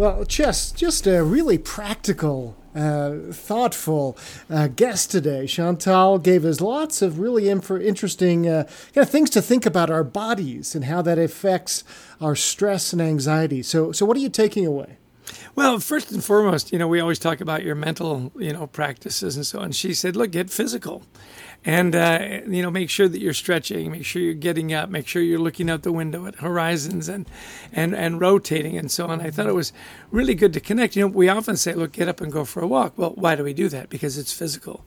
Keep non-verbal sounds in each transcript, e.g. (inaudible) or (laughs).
Well, Chess, just a really practical, uh, thoughtful uh, guest today. Chantal gave us lots of really inf- interesting uh, things to think about our bodies and how that affects our stress and anxiety. So, so what are you taking away? Well, first and foremost, you know, we always talk about your mental, you know, practices and so on. She said, look, get physical and uh, you know make sure that you're stretching make sure you're getting up make sure you're looking out the window at horizons and and and rotating and so on. I thought it was really good to connect. You know we often say look get up and go for a walk. Well why do we do that? Because it's physical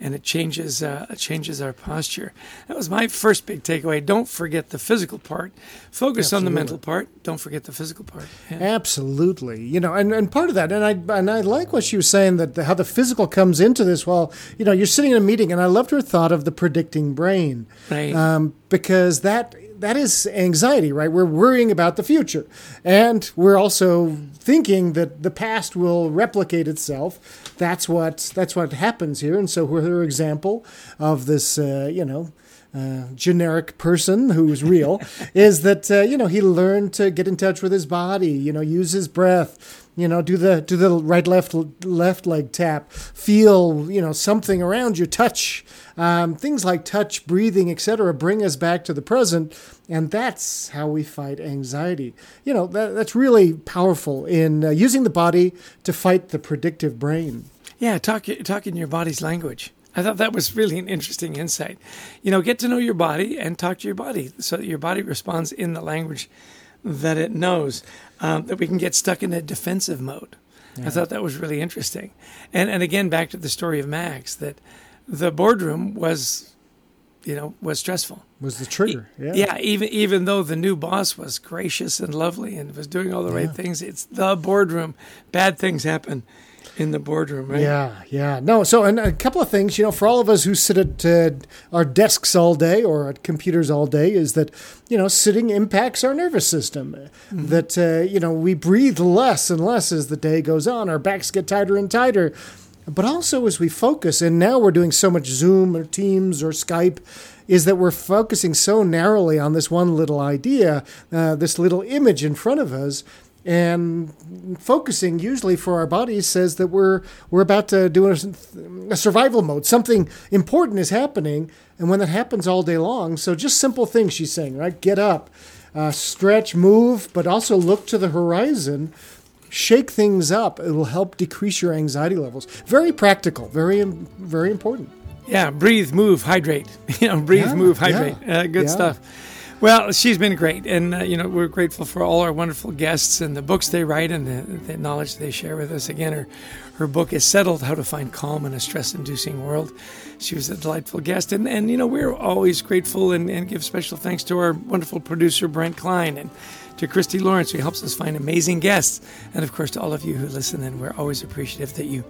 and it changes uh, it changes our posture. That was my first big takeaway. Don't forget the physical part. Focus Absolutely. on the mental part. Don't forget the physical part. Yeah. Absolutely. You know, and, and part of that, and I and I like what she was saying that the, how the physical comes into this. Well, you know, you're sitting in a meeting, and I loved her thought of the predicting brain, right? Um, because that that is anxiety, right? We're worrying about the future. And we're also thinking that the past will replicate itself. That's what that's what happens here. And so her example of this, uh, you know, uh, generic person who's real (laughs) is that uh, you know he learned to get in touch with his body you know use his breath you know do the do the right left left leg tap feel you know something around you touch um, things like touch breathing etc bring us back to the present. And that's how we fight anxiety. You know that, that's really powerful in uh, using the body to fight the predictive brain. Yeah talk talk in your body's language I thought that was really an interesting insight. You know, get to know your body and talk to your body so that your body responds in the language that it knows, um, that we can get stuck in a defensive mode. Yeah. I thought that was really interesting. And, and again, back to the story of Max, that the boardroom was you know was stressful was the trigger yeah yeah even even though the new boss was gracious and lovely and was doing all the yeah. right things it's the boardroom bad things happen in the boardroom, right? Yeah, yeah. No, so and a couple of things, you know, for all of us who sit at uh, our desks all day or at computers all day, is that you know sitting impacts our nervous system. Mm-hmm. That uh, you know we breathe less and less as the day goes on. Our backs get tighter and tighter. But also as we focus, and now we're doing so much Zoom or Teams or Skype, is that we're focusing so narrowly on this one little idea, uh, this little image in front of us, and focusing usually for our bodies says that we're we're about to do a, a, survival mode. Something important is happening and when that happens all day long so just simple things she's saying right? Get up uh, stretch move but also look to the horizon shake things up. It will help decrease your anxiety levels. Very practical very very important. Yeah breathe move hydrate. (laughs) You know breathe yeah, move hydrate. Yeah, uh, good yeah. stuff. Well, she's been great, and uh, you know we're grateful for all our wonderful guests and the books they write and the, the, knowledge they share with us. Again, her her book is settled: How to Find Calm in a Stress-Inducing World. She was a delightful guest, and and you know we're always grateful and, and give special thanks to our wonderful producer Brent Klein and to Christy Lawrence, who helps us find amazing guests, and of course to all of you who listen. And we're always appreciative that you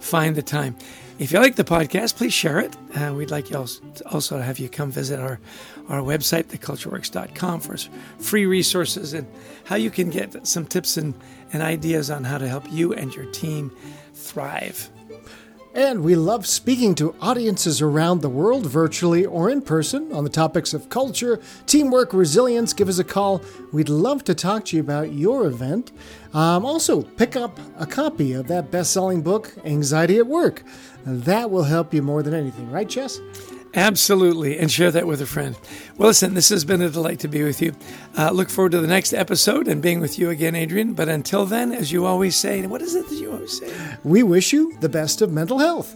find the time. If you like the podcast, please share it. Uh, we'd like you also, also to have you come visit our, our website, thecultureworks.com, for free resources and how you can get some tips and, and ideas on how to help you and your team thrive. And we love speaking to audiences around the world, virtually or in person, on the topics of culture, teamwork, resilience. Give us a call. We'd love to talk to you about your event. Um, also, pick up a copy of that best selling book, Anxiety at Work. That will help you more than anything, right, Chess? Absolutely, and share that with a friend. Well, listen, this has been a delight to be with you. Uh, look forward to the next episode and being with you again, Adrian. But until then, as you always say, what is it that you always say? We wish you the best of mental health.